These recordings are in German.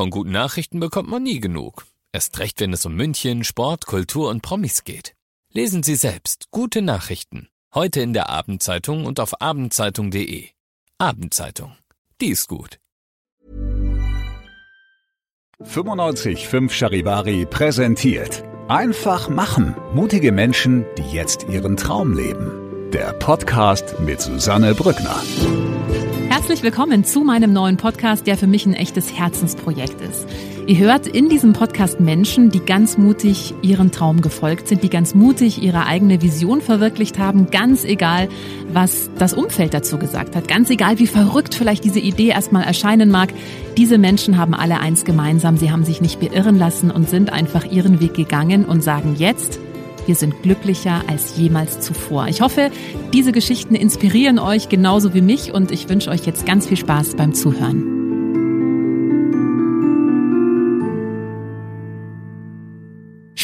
Von guten Nachrichten bekommt man nie genug. Erst recht, wenn es um München, Sport, Kultur und Promis geht. Lesen Sie selbst gute Nachrichten. Heute in der Abendzeitung und auf abendzeitung.de. Abendzeitung. Die ist gut. 95 5 Charivari präsentiert. Einfach machen. Mutige Menschen, die jetzt ihren Traum leben. Der Podcast mit Susanne Brückner. Herzlich willkommen zu meinem neuen Podcast, der für mich ein echtes Herzensprojekt ist. Ihr hört in diesem Podcast Menschen, die ganz mutig ihren Traum gefolgt sind, die ganz mutig ihre eigene Vision verwirklicht haben, ganz egal, was das Umfeld dazu gesagt hat, ganz egal, wie verrückt vielleicht diese Idee erstmal erscheinen mag. Diese Menschen haben alle eins gemeinsam, sie haben sich nicht beirren lassen und sind einfach ihren Weg gegangen und sagen jetzt, wir sind glücklicher als jemals zuvor. Ich hoffe, diese Geschichten inspirieren euch genauso wie mich und ich wünsche euch jetzt ganz viel Spaß beim Zuhören.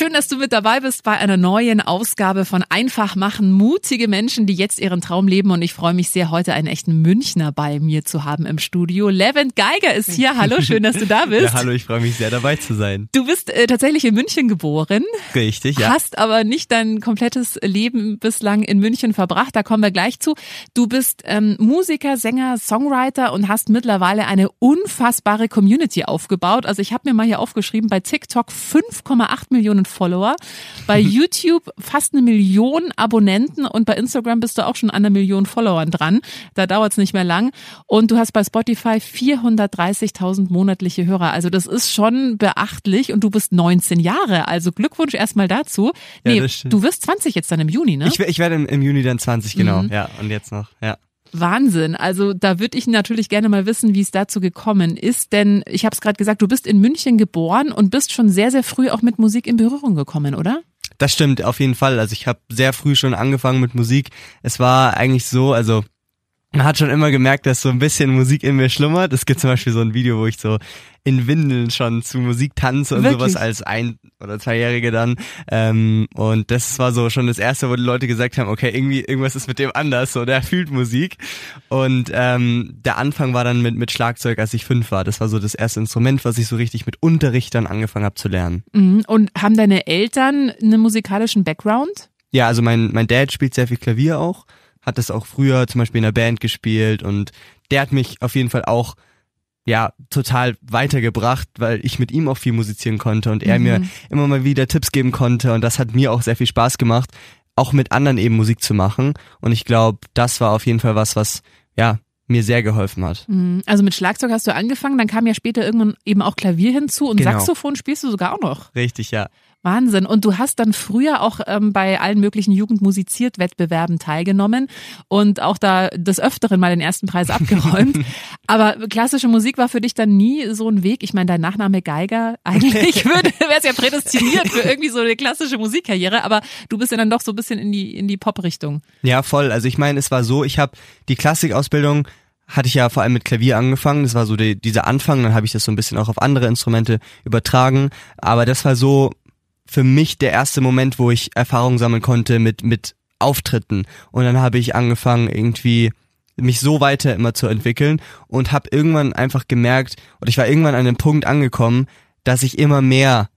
Schön, dass du mit dabei bist bei einer neuen Ausgabe von Einfach machen. Mutige Menschen, die jetzt ihren Traum leben. Und ich freue mich sehr, heute einen echten Münchner bei mir zu haben im Studio. Levent Geiger ist hier. Hallo, schön, dass du da bist. Ja, hallo, ich freue mich sehr, dabei zu sein. Du bist äh, tatsächlich in München geboren. Richtig, ja. Hast aber nicht dein komplettes Leben bislang in München verbracht. Da kommen wir gleich zu. Du bist ähm, Musiker, Sänger, Songwriter und hast mittlerweile eine unfassbare Community aufgebaut. Also ich habe mir mal hier aufgeschrieben, bei TikTok 5,8 Millionen Follower. Bei YouTube fast eine Million Abonnenten und bei Instagram bist du auch schon an einer Million Followern dran. Da dauert es nicht mehr lang. Und du hast bei Spotify 430.000 monatliche Hörer. Also das ist schon beachtlich und du bist 19 Jahre. Also Glückwunsch erstmal dazu. Nee, ja, du wirst 20 jetzt dann im Juni, ne? Ich, ich werde im, im Juni dann 20, genau. Mhm. Ja, und jetzt noch, ja. Wahnsinn. Also da würde ich natürlich gerne mal wissen, wie es dazu gekommen ist. Denn ich habe es gerade gesagt, du bist in München geboren und bist schon sehr, sehr früh auch mit Musik in Berührung gekommen, oder? Das stimmt, auf jeden Fall. Also ich habe sehr früh schon angefangen mit Musik. Es war eigentlich so, also hat schon immer gemerkt, dass so ein bisschen Musik in mir schlummert. Es gibt zum Beispiel so ein Video, wo ich so in Windeln schon zu Musik tanze und Wirklich? sowas als ein- oder zweijährige dann. Ähm, und das war so schon das erste, wo die Leute gesagt haben, okay, irgendwie irgendwas ist mit dem anders, so der fühlt Musik. Und ähm, der Anfang war dann mit mit Schlagzeug, als ich fünf war. Das war so das erste Instrument, was ich so richtig mit Unterricht dann angefangen habe zu lernen. Mhm. Und haben deine Eltern einen musikalischen Background? Ja, also mein mein Dad spielt sehr viel Klavier auch hat das auch früher zum Beispiel in der Band gespielt und der hat mich auf jeden Fall auch ja, total weitergebracht, weil ich mit ihm auch viel musizieren konnte und er mhm. mir immer mal wieder Tipps geben konnte und das hat mir auch sehr viel Spaß gemacht, auch mit anderen eben Musik zu machen und ich glaube, das war auf jeden Fall was, was ja, mir sehr geholfen hat. Mhm. Also mit Schlagzeug hast du angefangen, dann kam ja später irgendwann eben auch Klavier hinzu und genau. Saxophon spielst du sogar auch noch. Richtig, ja. Wahnsinn. Und du hast dann früher auch ähm, bei allen möglichen Jugendmusiziert-Wettbewerben teilgenommen und auch da des Öfteren mal den ersten Preis abgeräumt. Aber klassische Musik war für dich dann nie so ein Weg. Ich meine, dein Nachname Geiger, eigentlich wäre es ja prädestiniert für irgendwie so eine klassische Musikkarriere, aber du bist ja dann doch so ein bisschen in die, in die Pop-Richtung. Ja, voll. Also ich meine, es war so, ich habe die Klassikausbildung hatte ich ja vor allem mit Klavier angefangen. Das war so die, dieser Anfang. Dann habe ich das so ein bisschen auch auf andere Instrumente übertragen. Aber das war so für mich der erste Moment, wo ich Erfahrung sammeln konnte mit, mit Auftritten. Und dann habe ich angefangen, irgendwie mich so weiter immer zu entwickeln und habe irgendwann einfach gemerkt, oder ich war irgendwann an einem Punkt angekommen, dass ich immer mehr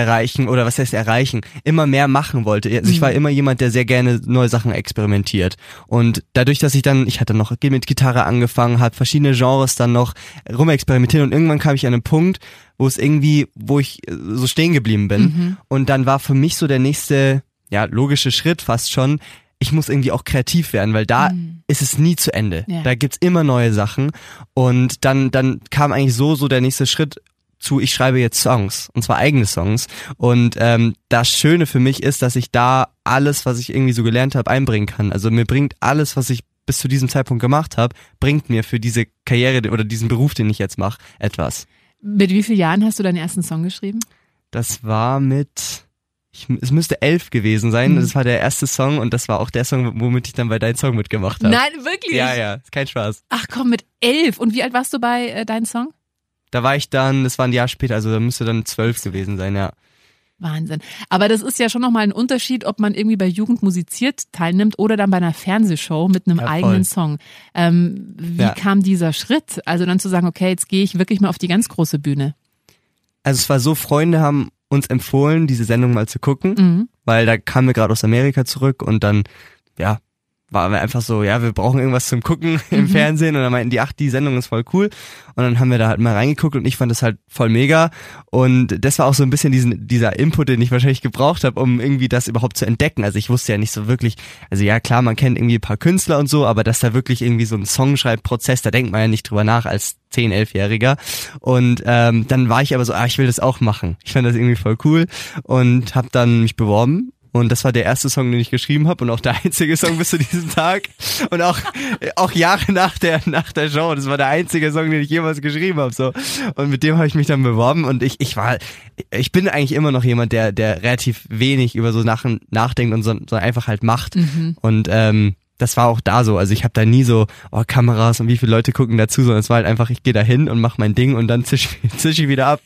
erreichen oder was heißt erreichen, immer mehr machen wollte. Also ich war mhm. immer jemand, der sehr gerne neue Sachen experimentiert. Und dadurch, dass ich dann, ich hatte noch mit Gitarre angefangen, habe verschiedene Genres dann noch rumexperimentiert und irgendwann kam ich an einen Punkt, wo es irgendwie, wo ich äh, so stehen geblieben bin. Mhm. Und dann war für mich so der nächste, ja, logische Schritt fast schon, ich muss irgendwie auch kreativ werden, weil da mhm. ist es nie zu Ende. Ja. Da gibt's immer neue Sachen. Und dann, dann kam eigentlich so, so der nächste Schritt, zu, ich schreibe jetzt Songs, und zwar eigene Songs. Und ähm, das Schöne für mich ist, dass ich da alles, was ich irgendwie so gelernt habe, einbringen kann. Also mir bringt alles, was ich bis zu diesem Zeitpunkt gemacht habe, bringt mir für diese Karriere oder diesen Beruf, den ich jetzt mache, etwas. Mit wie vielen Jahren hast du deinen ersten Song geschrieben? Das war mit, ich, es müsste elf gewesen sein. Mhm. Das war der erste Song und das war auch der Song, womit ich dann bei deinem Song mitgemacht habe. Nein, wirklich? Ja, ja, ist kein Spaß. Ach komm, mit elf. Und wie alt warst du bei äh, deinem Song? Da war ich dann, das war ein Jahr später, also da müsste dann zwölf gewesen sein, ja. Wahnsinn. Aber das ist ja schon nochmal ein Unterschied, ob man irgendwie bei Jugend musiziert teilnimmt oder dann bei einer Fernsehshow mit einem ja, eigenen Song. Ähm, wie ja. kam dieser Schritt? Also dann zu sagen, okay, jetzt gehe ich wirklich mal auf die ganz große Bühne. also es war so, Freunde haben uns empfohlen, diese Sendung mal zu gucken, Mhm. weil da kamen wir gerade aus Amerika zurück und dann, ja, waren wir einfach so, ja, wir brauchen irgendwas zum Gucken im Fernsehen. Und dann meinten die, ach, die Sendung ist voll cool. Und dann haben wir da halt mal reingeguckt und ich fand das halt voll mega. Und das war auch so ein bisschen diesen, dieser Input, den ich wahrscheinlich gebraucht habe, um irgendwie das überhaupt zu entdecken. Also ich wusste ja nicht so wirklich, also ja klar, man kennt irgendwie ein paar Künstler und so, aber dass da wirklich irgendwie so ein Songschreibprozess, da denkt man ja nicht drüber nach als 10, 11-Jähriger und ähm, dann war ich aber so, ah, ich will das auch machen. Ich fand das irgendwie voll cool und habe dann mich beworben und das war der erste Song, den ich geschrieben habe und auch der einzige Song bis zu diesem Tag. Und auch, auch Jahre nach der, nach der Show. Das war der einzige Song, den ich jemals geschrieben habe. So. Und mit dem habe ich mich dann beworben. Und ich, ich war, ich bin eigentlich immer noch jemand, der, der relativ wenig über so Sachen nachdenkt und so, so einfach halt macht. Und ähm, das war auch da so. Also ich habe da nie so, oh, Kameras und wie viele Leute gucken dazu, sondern es war halt einfach, ich gehe da hin und mache mein Ding und dann zisch, zisch ich wieder ab.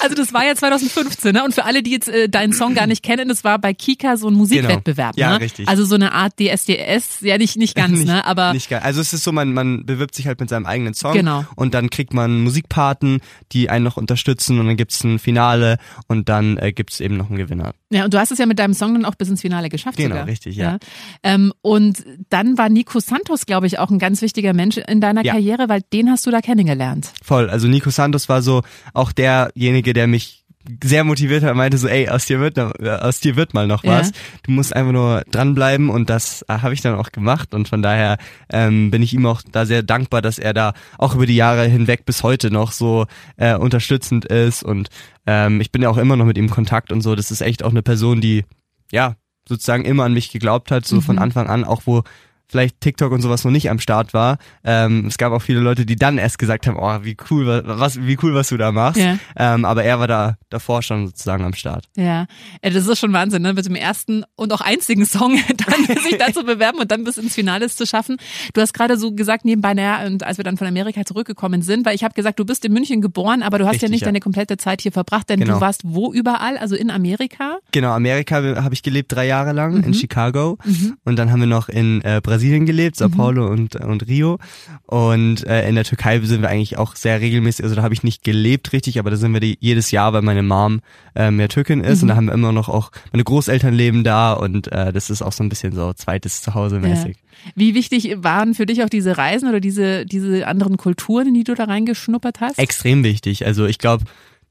Also das war ja 2015, ne? Und für alle, die jetzt äh, deinen Song gar nicht kennen, das war bei Kika so ein Musikwettbewerb, Genau. Ja, ne? richtig. Also so eine Art DSDS, ja nicht nicht ganz, nicht, ne? Aber nicht geil. Also es ist so, man, man bewirbt sich halt mit seinem eigenen Song Genau. und dann kriegt man Musikpaten, die einen noch unterstützen und dann gibt's ein Finale und dann äh, gibt's eben noch einen Gewinner. ja, und du hast es ja mit deinem Song dann auch bis ins Finale geschafft. Genau, sogar. richtig, ja. Ähm, und dann war Nico Santos, glaube ich, auch ein ganz wichtiger Mensch in deiner Ja. Karriere, weil den hast du da kennengelernt. Voll. Also Nico Santos war so auch derjenige, der mich sehr motiviert hat, meinte so, ey, aus dir wird, aus dir wird mal noch Ja. was. Du musst einfach nur dranbleiben und das äh, habe ich dann auch gemacht und von daher ähm, bin ich ihm auch da sehr dankbar, dass er da auch über die Jahre hinweg bis heute noch so äh, unterstützend ist und ähm, ich bin ja auch immer noch mit ihm in Kontakt und so. Das ist echt auch eine Person, die ja sozusagen immer an mich geglaubt hat, so von Anfang an, auch wo vielleicht TikTok und sowas noch nicht am Start war. Ähm, es gab auch viele Leute, die dann erst gesagt haben, oh, wie cool, wa- was, wie cool, was du da machst. Ja. Ähm, aber er war da davor schon sozusagen am Start. Ja, das ist schon Wahnsinn, ne? mit dem ersten und auch einzigen Song dann sich da zu bewerben und dann bis ins Finale zu schaffen. Du hast gerade so gesagt, nebenbei, naja, und als wir dann von Amerika zurückgekommen sind, weil ich habe gesagt, du bist in München geboren, aber du hast ja Richtig, nicht ja. deine komplette Zeit hier verbracht, denn du Genau. warst wo überall? Also in Amerika? Genau, Amerika habe ich gelebt drei Jahre lang Mhm. in Chicago und dann haben wir noch in äh, Brasilien gelebt, Sao Mhm. Paulo und, und Rio und äh, in der Türkei sind wir eigentlich auch sehr regelmäßig, also da habe ich nicht gelebt richtig, aber da sind wir die, jedes Jahr, weil meine Mom ähm, ja Türkin ist Mhm. und da haben wir immer noch auch, meine Großeltern leben da und äh, das ist auch so ein bisschen so zweites Zuhause mäßig. Ja. Wie wichtig waren für dich auch diese Reisen oder diese, diese anderen Kulturen, in die du da reingeschnuppert hast? extrem wichtig. Also ich glaube,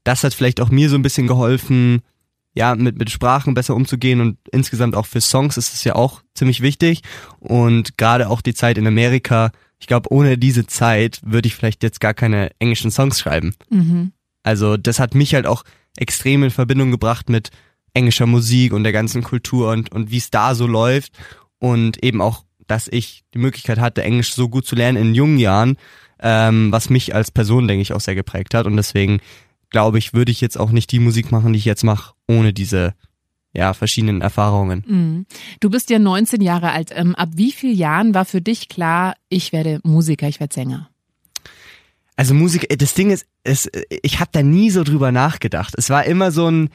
das hat vielleicht auch mir so ein bisschen geholfen, ja, mit, mit Sprachen besser umzugehen und insgesamt auch für Songs ist es ja auch ziemlich wichtig. Und gerade auch die Zeit in Amerika, ich glaube, ohne diese Zeit würde ich vielleicht jetzt gar keine englischen Songs schreiben. Mhm. Also das hat mich halt auch extrem in Verbindung gebracht mit englischer Musik und der ganzen Kultur und, und wie es da so läuft. Und eben auch, dass ich die Möglichkeit hatte, Englisch so gut zu lernen in jungen Jahren, ähm, was mich als Person, denke ich, auch sehr geprägt hat. Und deswegen glaube ich, würde ich jetzt auch nicht die Musik machen, die ich jetzt mache, ohne diese ja, verschiedenen Erfahrungen. Mhm. Du bist ja 19 Jahre alt. Ähm, ab wie vielen Jahren war für dich klar, ich werde Musiker, ich werde Sänger? Also Musik, das Ding ist, es, ich habe da nie so drüber nachgedacht. Es war immer so ein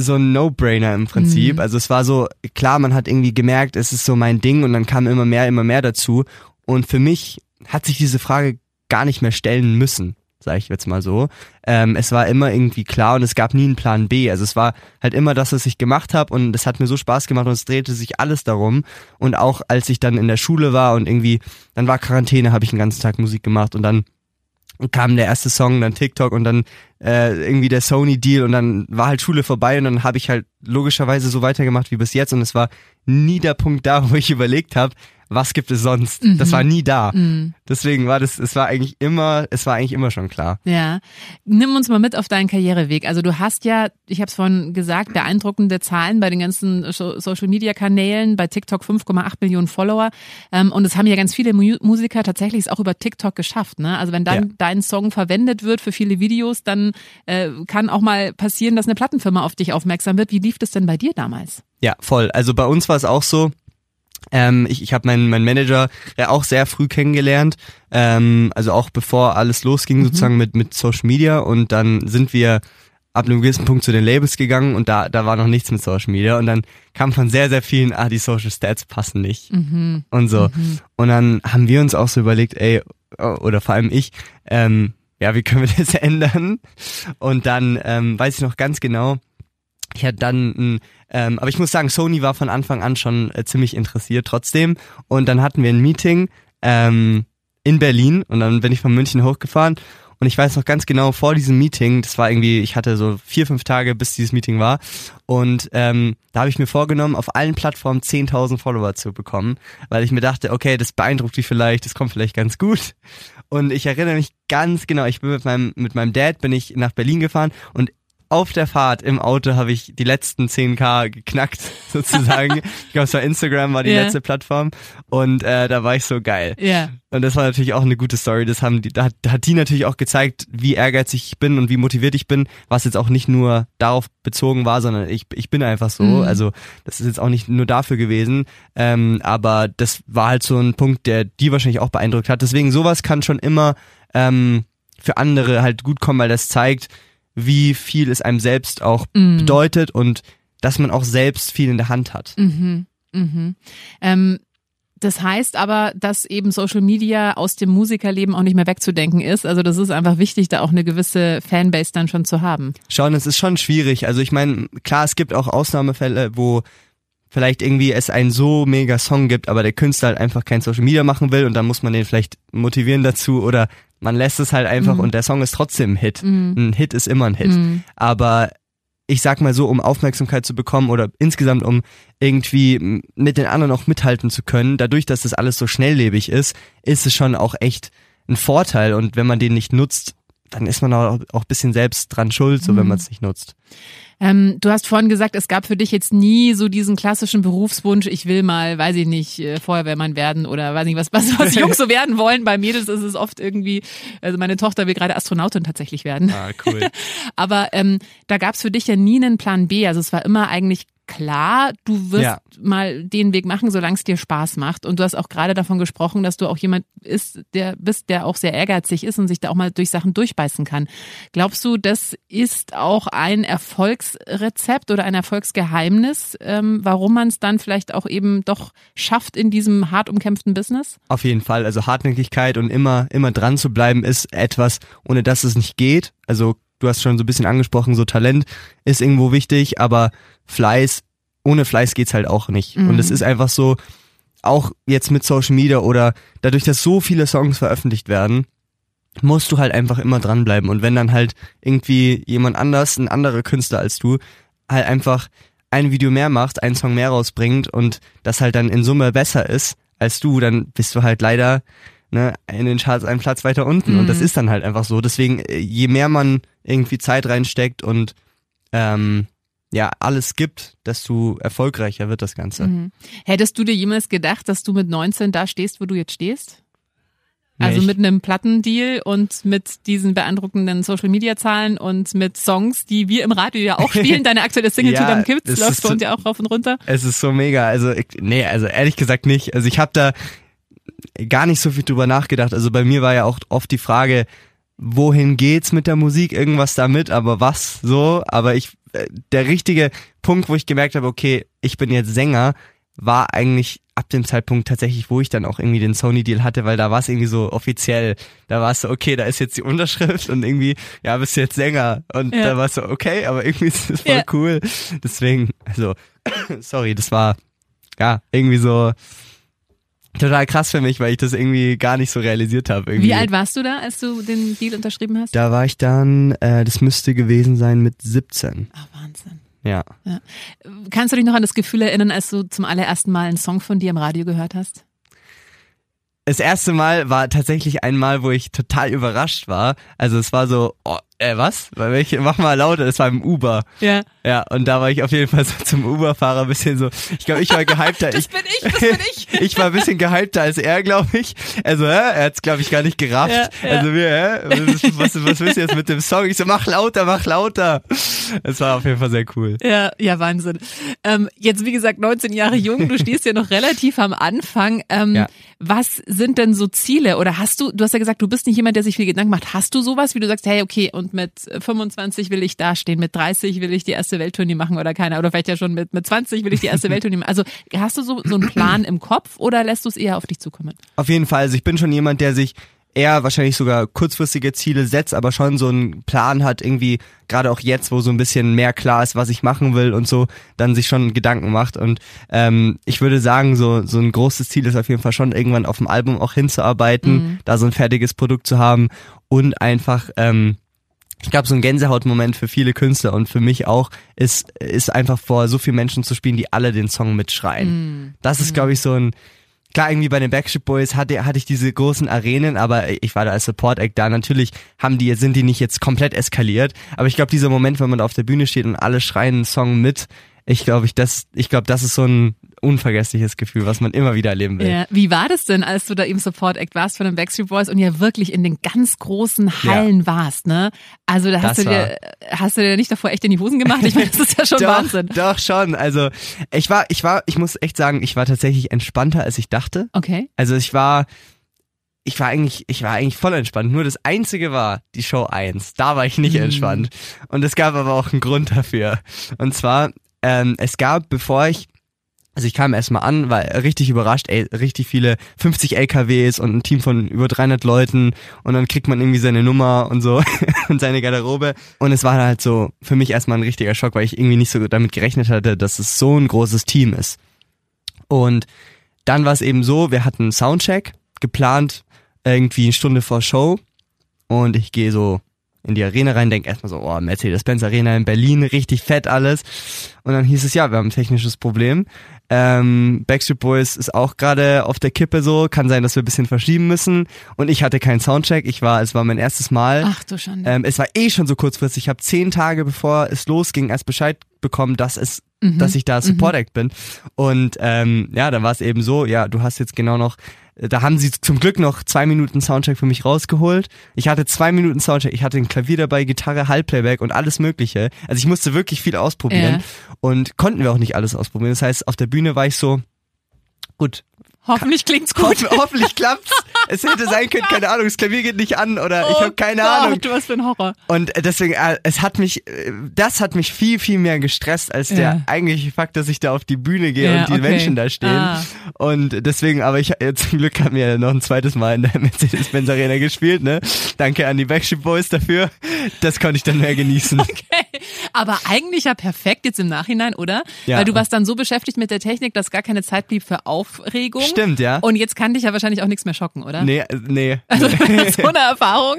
so ein No-Brainer im Prinzip. Mhm. Also es war so, klar, man hat irgendwie gemerkt, es ist so mein Ding und dann kam immer mehr, immer mehr dazu. Und für mich hat sich diese Frage gar nicht mehr stellen müssen, sage ich jetzt mal so. Ähm, es war immer irgendwie klar und es gab nie einen Plan B. Also es war halt immer das, was ich gemacht habe und es hat mir so Spaß gemacht und es drehte sich alles darum. Und auch als ich dann in der Schule war und irgendwie, dann war Quarantäne, habe ich den ganzen Tag Musik gemacht und dann kam der erste Song, dann TikTok und dann äh, irgendwie der Sony-Deal und dann war halt Schule vorbei und dann habe ich halt logischerweise so weitergemacht wie bis jetzt und es war nie der Punkt da, wo ich überlegt habe, was gibt es sonst? Das war nie da. Deswegen war das, es war eigentlich immer, es war eigentlich immer schon klar. Ja, nimm uns mal mit auf deinen Karriereweg. Also du hast ja, ich habe es vorhin gesagt, beeindruckende Zahlen bei den ganzen So- Social-Media-Kanälen, bei TikTok 5,8 Millionen Follower. Ähm, und es haben ja ganz viele Mu Musiker tatsächlich es auch über TikTok geschafft. Ne? Also wenn dann Ja. dein Song verwendet wird für viele Videos, dann äh, kann auch mal passieren, dass eine Plattenfirma auf dich aufmerksam wird. Wie lief das denn bei dir damals? Ja, voll. Also bei uns war es auch so. Ähm, ich ich habe meinen mein Manager ja auch sehr früh kennengelernt, ähm, also auch bevor alles losging sozusagen mit mit Social Media. Und dann sind wir ab einem gewissen Punkt zu den Labels gegangen und da da war noch nichts mit Social Media. Und dann kam von sehr sehr vielen, ah die Social Stats passen nicht. Und so. Und dann haben wir uns auch so überlegt, ey oder vor allem ich, ähm, ja, wie können wir das ändern? Und dann ähm, weiß ich noch ganz genau, ich hatte dann ein, ähm, aber ich muss sagen, Sony war von Anfang an schon äh, ziemlich interessiert trotzdem. Und dann hatten wir ein Meeting ähm, in Berlin und dann bin ich von München hochgefahren und ich weiß noch ganz genau, vor diesem Meeting, das war irgendwie, ich hatte so vier, fünf Tage, bis dieses Meeting war. Und ähm, da habe ich mir vorgenommen, auf allen Plattformen 10.000 Follower zu bekommen, weil ich mir dachte, okay, das beeindruckt dich vielleicht, das kommt vielleicht ganz gut. Und ich erinnere mich ganz genau, ich bin mit meinem, mit meinem Dad, bin ich nach Berlin gefahren und auf der Fahrt im Auto habe ich die letzten 10k geknackt, sozusagen. ich glaube, es war Instagram, war die yeah. letzte Plattform. Und äh, da war ich so geil. Yeah. Und das war natürlich auch eine gute Story. Das haben die, da hat, da hat die natürlich auch gezeigt, wie ehrgeizig ich bin und wie motiviert ich bin, was jetzt auch nicht nur darauf bezogen war, sondern ich, ich bin einfach so. Mhm. Also das ist jetzt auch nicht nur dafür gewesen. Ähm, aber das war halt so ein Punkt, der die wahrscheinlich auch beeindruckt hat. Deswegen sowas kann schon immer ähm, für andere halt gut kommen, weil das zeigt, wie viel es einem selbst auch mhm. bedeutet und dass man auch selbst viel in der Hand hat. Mhm. Mhm. Ähm, das heißt aber, dass eben Social Media aus dem Musikerleben auch nicht mehr wegzudenken ist. Also das ist einfach wichtig, da auch eine gewisse Fanbase dann schon zu haben. Schon, es ist schon schwierig. Also ich meine, klar, es gibt auch Ausnahmefälle, wo vielleicht irgendwie es einen so mega Song gibt, aber der Künstler halt einfach kein Social Media machen will und dann muss man den vielleicht motivieren dazu oder man lässt es halt einfach mhm. und der Song ist trotzdem ein Hit. Mhm. Ein Hit ist immer ein Hit. Mhm. Aber ich sag mal so, um Aufmerksamkeit zu bekommen oder insgesamt um irgendwie mit den anderen auch mithalten zu können, dadurch, dass das alles so schnelllebig ist, ist es schon auch echt ein Vorteil und wenn man den nicht nutzt, dann ist man auch, auch ein bisschen selbst dran schuld, so wenn mhm. man es nicht nutzt. Ähm, du hast vorhin gesagt, es gab für dich jetzt nie so diesen klassischen Berufswunsch, ich will mal, weiß ich nicht, äh, Feuerwehrmann werden oder weiß nicht was, was, was Jungs so werden wollen. Bei Mädels ist es oft irgendwie, also meine Tochter will gerade Astronautin tatsächlich werden. Ah, cool. Aber ähm, da gab es für dich ja nie einen Plan B. Also es war immer eigentlich klar, du wirst ja. mal den Weg machen, solange es dir Spaß macht. Und du hast auch gerade davon gesprochen, dass du auch jemand ist, der bist, der auch sehr ehrgeizig ist und sich da auch mal durch Sachen durchbeißen kann. Glaubst du, das ist auch ein Erfolgsrezept oder ein Erfolgsgeheimnis, ähm, warum man es dann vielleicht auch eben doch schafft in diesem hart umkämpften Business? Auf jeden Fall. Also Hartnäckigkeit und immer, immer dran zu bleiben ist etwas, ohne dass es nicht geht. Also du hast schon so ein bisschen angesprochen, so Talent ist irgendwo wichtig, aber Fleiß, ohne Fleiß geht's halt auch nicht. Mhm. Und es ist einfach so, auch jetzt mit Social Media oder dadurch, dass so viele Songs veröffentlicht werden, musst du halt einfach immer dranbleiben. Und wenn dann halt irgendwie jemand anders, ein anderer Künstler als du, halt einfach ein Video mehr macht, einen Song mehr rausbringt und das halt dann in Summe besser ist als du, dann bist du halt leider ne, in den Charts einen Platz weiter unten. Mhm. Und das mhm. ist dann halt einfach so. Deswegen, äh, je mehr man irgendwie Zeit reinsteckt und ähm, ja, alles gibt, desto erfolgreicher wird das Ganze. Mhm. Hättest du dir jemals gedacht, dass du mit 19 da stehst, wo du jetzt stehst? Also mit einem Plattendeal und mit diesen beeindruckenden Social Media Zahlen und mit Songs, die wir im Radio ja auch spielen. Deine aktuelle Single ja, Tudam Kids läuft bei uns ja auch rauf und runter. Es ist so mega. Also ich, nee, also ehrlich gesagt nicht. Also ich habe da gar nicht so viel drüber nachgedacht. Also bei mir war ja auch oft die Frage, wohin geht's mit der Musik? Irgendwas damit, aber was so? Aber ich, äh, der richtige Punkt, wo ich gemerkt habe, okay, ich bin jetzt Sänger, war eigentlich ab dem Zeitpunkt tatsächlich, wo ich dann auch irgendwie den Sony-Deal hatte, weil da war es irgendwie so offiziell. Da war es so, okay, da ist jetzt die Unterschrift und irgendwie, ja, bist du jetzt Sänger. Und ja. da war es so, okay, aber irgendwie ist das voll ja. cool. Deswegen, also, sorry, das war, ja, irgendwie so, total krass für mich, weil ich das irgendwie gar nicht so realisiert habe. Wie alt warst du da, als du den Deal unterschrieben hast? Da war ich dann, äh, das müsste gewesen sein mit 17. Ach, Wahnsinn. Ja. ja. Kannst du dich noch an das Gefühl erinnern, als du zum allerersten Mal einen Song von dir im Radio gehört hast? Das erste Mal war tatsächlich ein Mal, wo ich total überrascht war. Also es war so, oh, äh, was? Welche, mach mal lauter, das war im Uber. Ja. Ja, und da war ich auf jeden Fall so zum Uber-Fahrer ein bisschen so, ich glaube, ich war gehypter. das ich, bin ich, das bin ich. ich war ein bisschen gehypter als er, glaube ich. Also, hä? er hat's glaube ich, gar nicht gerafft. Ja, ja. Also, wir, hä? Was, was, was willst du jetzt mit dem Song? Ich so, mach lauter, mach lauter. Es war auf jeden Fall sehr cool. Ja, ja, Wahnsinn. Ähm, jetzt, wie gesagt, 19 Jahre jung, du stehst ja noch relativ am Anfang. Ähm, ja. Was sind denn so Ziele? Oder hast du, du hast ja gesagt, du bist nicht jemand, der sich viel Gedanken macht. Hast du sowas, wie du sagst, hey, okay, und mit 25 will ich dastehen, mit 30 will ich die erste Welttournee machen oder keiner, oder vielleicht ja schon mit, mit 20 will ich die erste Welttournee machen. Also hast du so, so einen Plan im Kopf oder lässt du es eher auf dich zukommen? Auf jeden Fall. Also ich bin schon jemand, der sich eher wahrscheinlich sogar kurzfristige Ziele setzt, aber schon so einen Plan hat, irgendwie, gerade auch jetzt, wo so ein bisschen mehr klar ist, was ich machen will und so, dann sich schon Gedanken macht. Und ähm, ich würde sagen, so, so ein großes Ziel ist auf jeden Fall schon, irgendwann auf dem Album auch hinzuarbeiten, mhm. da so ein fertiges Produkt zu haben und einfach ähm, ich glaube, so ein Gänsehautmoment für viele Künstler und für mich auch ist, ist einfach vor so vielen Menschen zu spielen, die alle den Song mitschreien. Mm. Das ist, glaube ich, so ein, klar, irgendwie bei den Backstreet Boys hatte, hatte ich diese großen Arenen, aber ich war da als Support Act da. Natürlich haben die, sind die nicht jetzt komplett eskaliert, aber ich glaube, dieser Moment, wenn man auf der Bühne steht und alle schreien einen Song mit, ich glaube, ich das, ich glaube, das ist so ein unvergessliches Gefühl, was man immer wieder erleben will. Ja. Wie war das denn, als du da im Support Act warst von den Backstreet Boys und ja wirklich in den ganz großen Hallen ja. warst, ne? Also da hast das du dir, hast du dir nicht davor echt in die Hosen gemacht? Ich meine, das ist ja schon doch, Wahnsinn. Doch schon. Also ich war, ich war, ich muss echt sagen, ich war tatsächlich entspannter, als ich dachte. Okay. Also ich war, ich war eigentlich, ich war eigentlich voll entspannt. Nur das einzige war die Show 1. Da war ich nicht mhm. entspannt. Und es gab aber auch einen Grund dafür. Und zwar ähm, es gab, bevor ich also ich kam erstmal an, war richtig überrascht, ey, richtig viele 50 LKWs und ein Team von über 300 Leuten. Und dann kriegt man irgendwie seine Nummer und so und seine Garderobe. Und es war halt so für mich erstmal ein richtiger Schock, weil ich irgendwie nicht so damit gerechnet hatte, dass es so ein großes Team ist. Und dann war es eben so, wir hatten Soundcheck geplant, irgendwie eine Stunde vor Show. Und ich gehe so in die Arena rein, denke erstmal so, oh, Mercedes-Benz Arena in Berlin, richtig fett alles. Und dann hieß es, ja, wir haben ein technisches Problem. Ähm, Backstreet Boys ist auch gerade auf der Kippe so, kann sein, dass wir ein bisschen verschieben müssen. Und ich hatte keinen Soundcheck, ich war, es war mein erstes Mal. Ach du schon. Ähm, es war eh schon so kurzfristig. Ich habe zehn Tage bevor es losging erst Bescheid bekommen, dass es mhm. dass ich da Support Act mhm. bin. Und ähm, ja, dann war es eben so, ja, du hast jetzt genau noch da haben sie zum Glück noch zwei Minuten Soundcheck für mich rausgeholt. Ich hatte zwei Minuten Soundcheck, ich hatte ein Klavier dabei, Gitarre, Halbplayback und alles mögliche. Also ich musste wirklich viel ausprobieren ja. und konnten wir auch nicht alles ausprobieren. Das heißt, auf der Bühne war ich so, gut, Hoffentlich klingt's gut. hoffentlich klappt's. Es hätte sein können, keine Ahnung, das Klavier geht nicht an oder oh ich habe keine Gott, Ahnung. Du was für ein Horror. Und deswegen, äh, es hat mich, äh, das hat mich viel, viel mehr gestresst als der ja. eigentliche Fakt, dass ich da auf die Bühne gehe ja, und die okay. Menschen da stehen. Ah. Und deswegen, aber ich äh, zum Glück haben wir noch ein zweites Mal in der Mercedes-Benz Arena gespielt, ne? Danke an die Backstreet Boys dafür. Das konnte ich dann mehr genießen. Okay. Aber eigentlich ja perfekt jetzt im Nachhinein, oder? Ja. Weil du warst dann so beschäftigt mit der Technik, dass gar keine Zeit blieb für Aufregung. Stimmt, ja. Und jetzt kann dich ja wahrscheinlich auch nichts mehr schocken, oder? Nee, nee. Also so eine Erfahrung.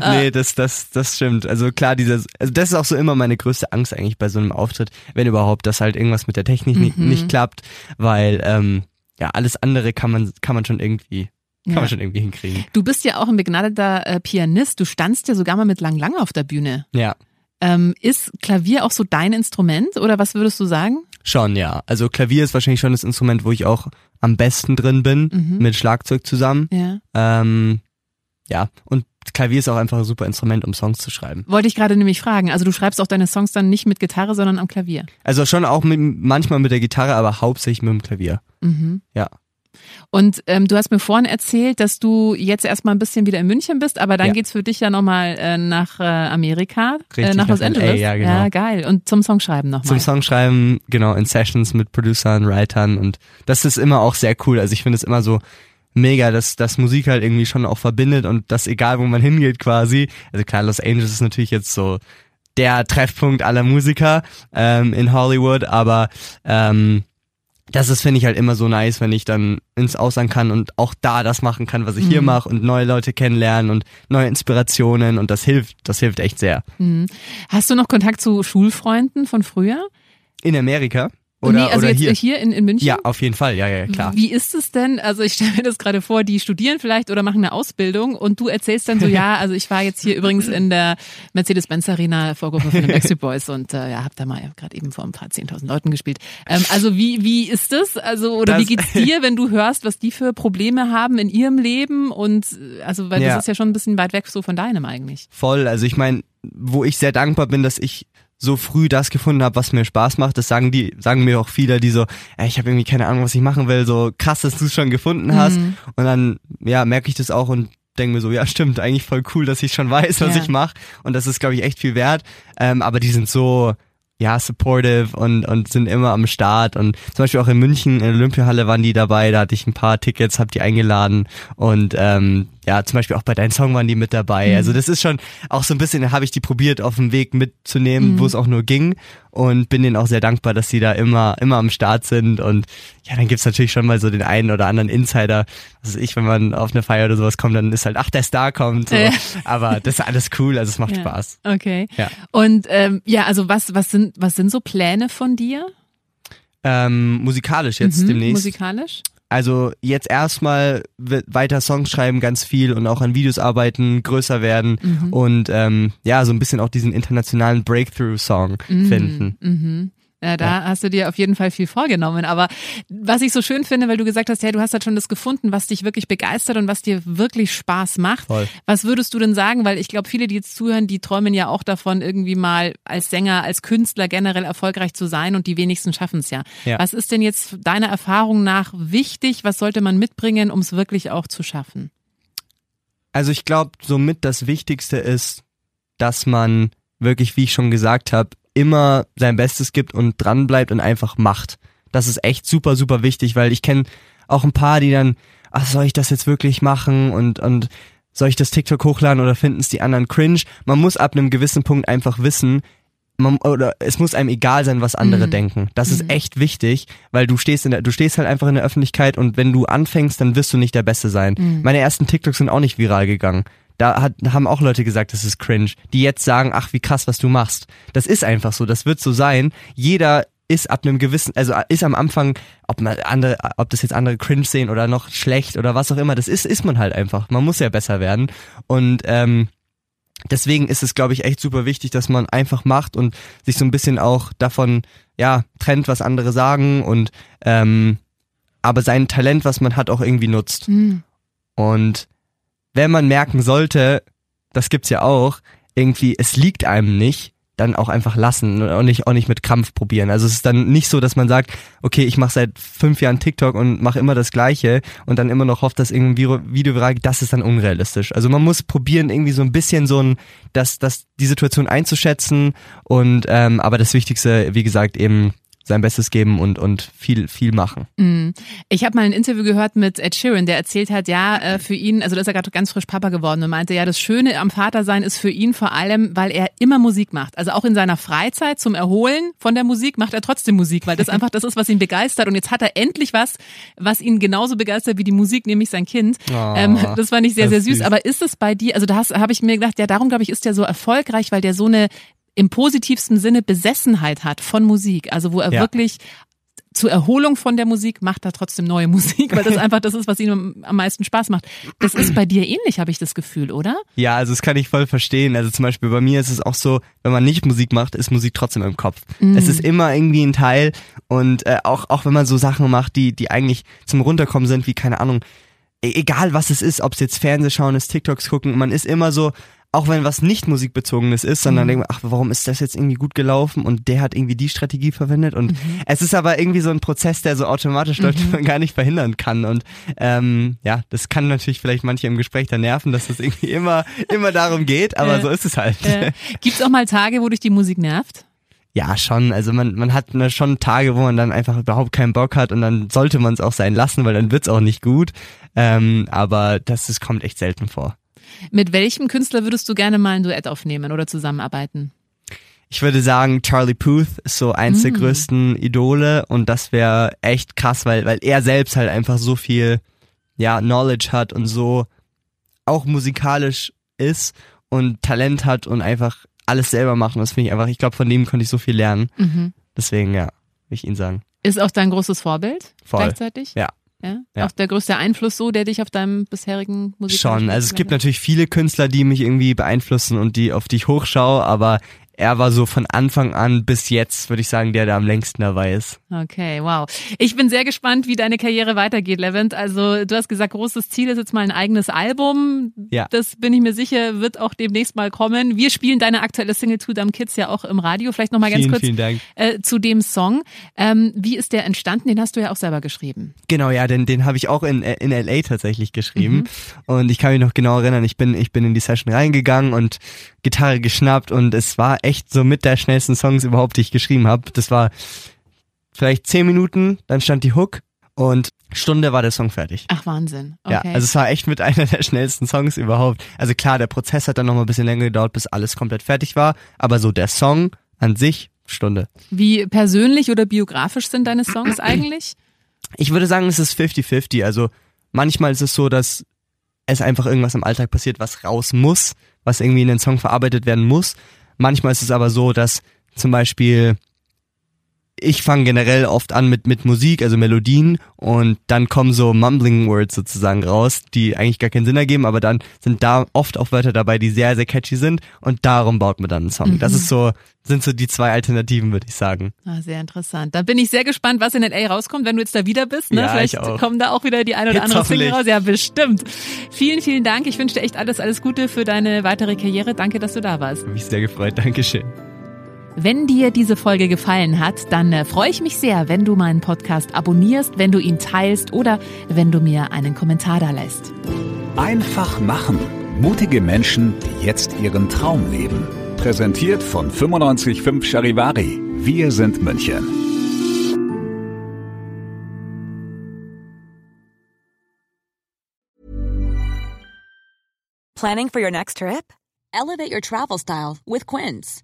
Nee, das, das, das stimmt. Also klar, dieses, also das ist auch so immer meine größte Angst eigentlich bei so einem Auftritt, wenn überhaupt, dass halt irgendwas mit der Technik mhm. nicht, nicht klappt, weil ähm, ja alles andere kann man kann man schon irgendwie kann ja. man schon irgendwie hinkriegen. Du bist ja auch ein begnadeter äh, Pianist. Du standst ja sogar mal mit Lang Lang auf der Bühne. Ja. Ähm, ist Klavier auch so dein Instrument oder was würdest du sagen? Schon, ja. Also Klavier ist wahrscheinlich schon das Instrument, wo ich auch am besten drin bin, mhm. mit Schlagzeug zusammen. Ja. Ähm, ja, und Klavier ist auch einfach ein super Instrument, um Songs zu schreiben. Wollte ich gerade nämlich fragen. Also du schreibst auch deine Songs dann nicht mit Gitarre, sondern am Klavier. Also schon auch mit, manchmal mit der Gitarre, aber hauptsächlich mit dem Klavier. Mhm. Ja. Und ähm, du hast mir vorhin erzählt, dass du jetzt erstmal ein bisschen wieder in München bist, aber dann ja. geht's für dich ja nochmal äh, nach äh, Amerika, Richtig, äh, nach Los Angeles. LA, ja, genau. ja, geil. Und zum Songschreiben nochmal. Zum Songschreiben, genau, in Sessions mit Producern, Writern und das ist immer auch sehr cool. Also ich finde es immer so mega, dass, dass Musik halt irgendwie schon auch verbindet und das egal, wo man hingeht quasi. Also klar, Los Angeles ist natürlich jetzt so der Treffpunkt aller Musiker ähm, in Hollywood, aber ähm, das ist, finde ich, halt immer so nice, wenn ich dann ins Ausland kann und auch da das machen kann, was ich mhm. hier mache und neue Leute kennenlernen und neue Inspirationen und das hilft, das hilft echt sehr. Mhm. Hast du noch Kontakt zu Schulfreunden von früher? In Amerika? Oder, nee, also oder jetzt hier? hier in, in München? Ja, auf jeden Fall, ja, ja, klar. Wie ist es denn? Also ich stelle mir das gerade vor, die studieren vielleicht oder machen eine Ausbildung und du erzählst dann so, ja, also ich war jetzt hier übrigens in der Mercedes-Benz Arena Vorgruppe von den Backstreet Boys und äh, ja, hab da mal gerade eben vor ein paar 10.000 Leuten gespielt. Ähm, also wie, wie ist das? Also oder das, wie geht's dir, wenn du hörst, was die für Probleme haben in ihrem Leben und also weil ja. das ist ja schon ein bisschen weit weg so von deinem eigentlich. Voll, also ich meine, wo ich sehr dankbar bin, dass ich so früh das gefunden habe, was mir Spaß macht. Das sagen die, sagen mir auch viele, die so, ey, ich habe irgendwie keine Ahnung, was ich machen will. So krass, dass du es schon gefunden hast. Mhm. Und dann ja merke ich das auch und denke mir so, ja stimmt, eigentlich voll cool, dass ich schon weiß, was ja. ich mache. Und das ist, glaube ich, echt viel wert. Ähm, aber die sind so ja, supportive und, und sind immer am Start. Und zum Beispiel auch in München, in der Olympiahalle waren die dabei, da hatte ich ein paar Tickets, hab die eingeladen und ähm, ja, zum Beispiel auch bei deinem Song waren die mit dabei. Mhm. Also das ist schon auch so ein bisschen, habe ich die probiert auf dem Weg mitzunehmen, Mhm. wo es auch nur ging und bin denen auch sehr dankbar, dass sie da immer, immer am Start sind und ja, dann gibt's natürlich schon mal so den einen oder anderen Insider, was weiß ich, wenn man auf eine Feier oder sowas kommt, dann ist halt, ach, der Star kommt, so. Ja. aber das ist alles cool, also es macht Ja. Spaß. Okay. Ja. Und ähm, ja, also was, was sind, was sind so Pläne von dir? Ähm, musikalisch jetzt Mhm, demnächst. Musikalisch? Also jetzt erstmal wird weiter Songs schreiben ganz viel und auch an Videos arbeiten, größer werden Mhm. und ähm, ja, so ein bisschen auch diesen internationalen Breakthrough-Song finden. Mhm. Ja, da hast du dir auf jeden Fall viel vorgenommen. Aber was ich so schön finde, weil du gesagt hast, ja, du hast halt schon das gefunden, was dich wirklich begeistert und was dir wirklich Spaß macht. Voll. Was würdest du denn sagen? Weil ich glaube, viele, die jetzt zuhören, die träumen ja auch davon, irgendwie mal als Sänger, als Künstler generell erfolgreich zu sein und die wenigsten schaffen es ja. Ja. Was ist denn jetzt deiner Erfahrung nach wichtig? Was sollte man mitbringen, um es wirklich auch zu schaffen? Also ich glaube, somit das Wichtigste ist, dass man wirklich, wie ich schon gesagt habe, immer sein Bestes gibt und dran bleibt und einfach macht. Das ist echt super, super wichtig, weil ich kenne auch ein paar, die dann, ach, soll ich das jetzt wirklich machen und, und soll ich das TikTok hochladen oder finden es die anderen cringe? Man muss ab einem gewissen Punkt einfach wissen, man, oder es muss einem egal sein, was andere Mhm. denken. Das Mhm. ist echt wichtig, weil du stehst in der, du stehst halt einfach in der Öffentlichkeit und wenn du anfängst, dann wirst du nicht der Beste sein. Mhm. Meine ersten TikToks sind auch nicht viral gegangen. Da hat, haben auch Leute gesagt, das ist cringe, die jetzt sagen, ach, wie krass, was du machst. Das ist einfach so, das wird so sein. Jeder ist ab einem gewissen, also ist am Anfang, ob man andere, ob das jetzt andere cringe sehen oder noch schlecht oder was auch immer, das ist, ist man halt einfach. Man muss ja besser werden. Und ähm, deswegen ist es, glaube ich, echt super wichtig, dass man einfach macht und sich so ein bisschen auch davon, ja, trennt, was andere sagen und ähm, aber sein Talent, was man hat, auch irgendwie nutzt. Und wenn man merken sollte, das gibt's ja auch, irgendwie, es liegt einem nicht, dann auch einfach lassen und nicht, auch nicht mit Krampf probieren. Also es ist dann nicht so, dass man sagt, okay, ich mache seit fünf Jahren TikTok und mache immer das Gleiche und dann immer noch hofft, dass irgendwie ein Video viral geht. Das ist dann unrealistisch. Also man muss probieren, irgendwie so ein bisschen so ein, das, das, die Situation einzuschätzen und ähm, aber das Wichtigste, wie gesagt, eben sein Bestes geben und, und viel, viel machen. Mhm. Ich habe mal ein Interview gehört mit Ed Sheeran, der erzählt hat, ja, äh, für ihn, also da ist er gerade ganz frisch Papa geworden und meinte, ja, das Schöne am Vatersein ist für ihn vor allem, weil er immer Musik macht. Also auch in seiner Freizeit zum Erholen von der Musik macht er trotzdem Musik, weil das einfach das ist, was ihn begeistert. Und jetzt hat er endlich was, was ihn genauso begeistert wie die Musik, nämlich sein Kind. Oh, ähm, das fand ich sehr, sehr süß. süß. Aber ist es bei dir, also da habe ich mir gedacht, ja, darum glaube ich, ist der so erfolgreich, weil der so eine im positivsten Sinne Besessenheit hat von Musik. Also wo er Ja. wirklich zur Erholung von der Musik macht er trotzdem neue Musik, weil das einfach das ist, was ihm am- meisten Spaß macht. Das ist bei dir ähnlich, habe ich das Gefühl, oder? Ja, also das kann ich voll verstehen. Also zum Beispiel bei mir ist es auch so, wenn man nicht Musik macht, ist Musik trotzdem im Kopf. Es ist immer irgendwie ein Teil und äh, auch auch wenn man so Sachen macht, die die eigentlich zum runterkommen sind, wie keine Ahnung, e- egal was es ist, ob es jetzt Fernseh schauen ist, TikToks gucken, man ist immer so auch wenn was nicht musikbezogenes ist, sondern denkt man, ach, warum ist das jetzt irgendwie gut gelaufen und der hat irgendwie die Strategie verwendet und es ist aber irgendwie so ein Prozess, der so automatisch läuft, den man gar nicht verhindern kann und ähm, ja, das kann natürlich vielleicht manche im Gespräch dann nerven, dass das irgendwie immer immer darum geht, aber Ja. so ist es halt. Äh, Gibt es auch mal Tage, wo dich die Musik nervt? Ja, schon. Also man, man hat ne, schon Tage, wo man dann einfach überhaupt keinen Bock hat und dann sollte man es auch sein lassen, weil dann wird's auch nicht gut. Ähm, aber das, das kommt echt selten vor. Mit welchem Künstler würdest du gerne mal ein Duett aufnehmen oder zusammenarbeiten? Ich würde sagen, Charlie Puth ist so eins der Mm. größten Idole und das wäre echt krass, weil, weil er selbst halt einfach so viel ja, Knowledge hat und so auch musikalisch ist und Talent hat und einfach alles selber machen. Das finde ich einfach, ich glaube, von dem konnte ich so viel lernen. Mhm. Deswegen, ja, will ich ihn sagen. Ist auch dein großes Vorbild Voll. gleichzeitig? Ja. Ja? Ja. Auch der größte Einfluss so, der dich auf deinem bisherigen Musik Schon. Also es gibt natürlich viele Künstler, die mich irgendwie beeinflussen und die, auf die ich hochschaue, aber er war so von Anfang an bis jetzt, würde ich sagen, der, der am längsten dabei ist. Okay, wow. Ich bin sehr gespannt, wie deine Karriere weitergeht, Levent. Also du hast gesagt, großes Ziel ist jetzt mal ein eigenes Album. Ja. Das bin ich mir sicher, wird auch demnächst mal kommen. Wir spielen deine aktuelle Single Two Dumb Kids ja auch im Radio. Vielleicht noch mal ganz kurz vielen Dank. Äh, zu dem Song. Ähm, wie ist der entstanden? Den hast du ja auch selber geschrieben. Genau, ja, den, den habe ich auch in, in LA tatsächlich geschrieben. Mhm. Und ich kann mich noch genau erinnern, ich bin, ich bin in die Session reingegangen und Gitarre geschnappt und es war echt so mit der schnellsten Songs überhaupt, die ich geschrieben habe. Das war vielleicht zehn Minuten, dann stand die Hook und Stunde war der Song fertig. Ach, Wahnsinn. Okay. Ja, also es war echt mit einer der schnellsten Songs überhaupt. Also klar, der Prozess hat dann noch mal ein bisschen länger gedauert, bis alles komplett fertig war, aber so der Song an sich, Stunde. Wie persönlich oder biografisch sind deine Songs eigentlich? Ich würde sagen, es ist 50-50. Also manchmal ist es so, dass es einfach irgendwas im Alltag passiert, was raus muss, was irgendwie in den Song verarbeitet werden muss. Manchmal ist es aber so, dass zum Beispiel ich fange generell oft an mit, mit Musik, also Melodien und dann kommen so Mumbling Words sozusagen raus, die eigentlich gar keinen Sinn ergeben, aber dann sind da oft auch Wörter dabei, die sehr, sehr catchy sind und darum baut man dann einen Song. Mhm. Das ist so, sind so die zwei Alternativen, würde ich sagen. Ah, sehr interessant. Da bin ich sehr gespannt, was in LA rauskommt, wenn du jetzt da wieder bist. Ne? Ja, Vielleicht kommen da auch wieder die ein oder Jetzt andere Single raus. Ja, bestimmt. Vielen, vielen Dank. Ich wünsche dir echt alles, alles Gute für deine weitere Karriere. Danke, dass du da warst. Mich sehr gefreut, Dankeschön. Wenn dir diese Folge gefallen hat, dann äh, freue ich mich sehr, wenn du meinen Podcast abonnierst, wenn du ihn teilst oder wenn du mir einen Kommentar da lässt. Einfach machen. Mutige Menschen, die jetzt ihren Traum leben. Präsentiert von 955 Charivari. Wir sind München. Planning for your next trip? Elevate your travel style with Quince.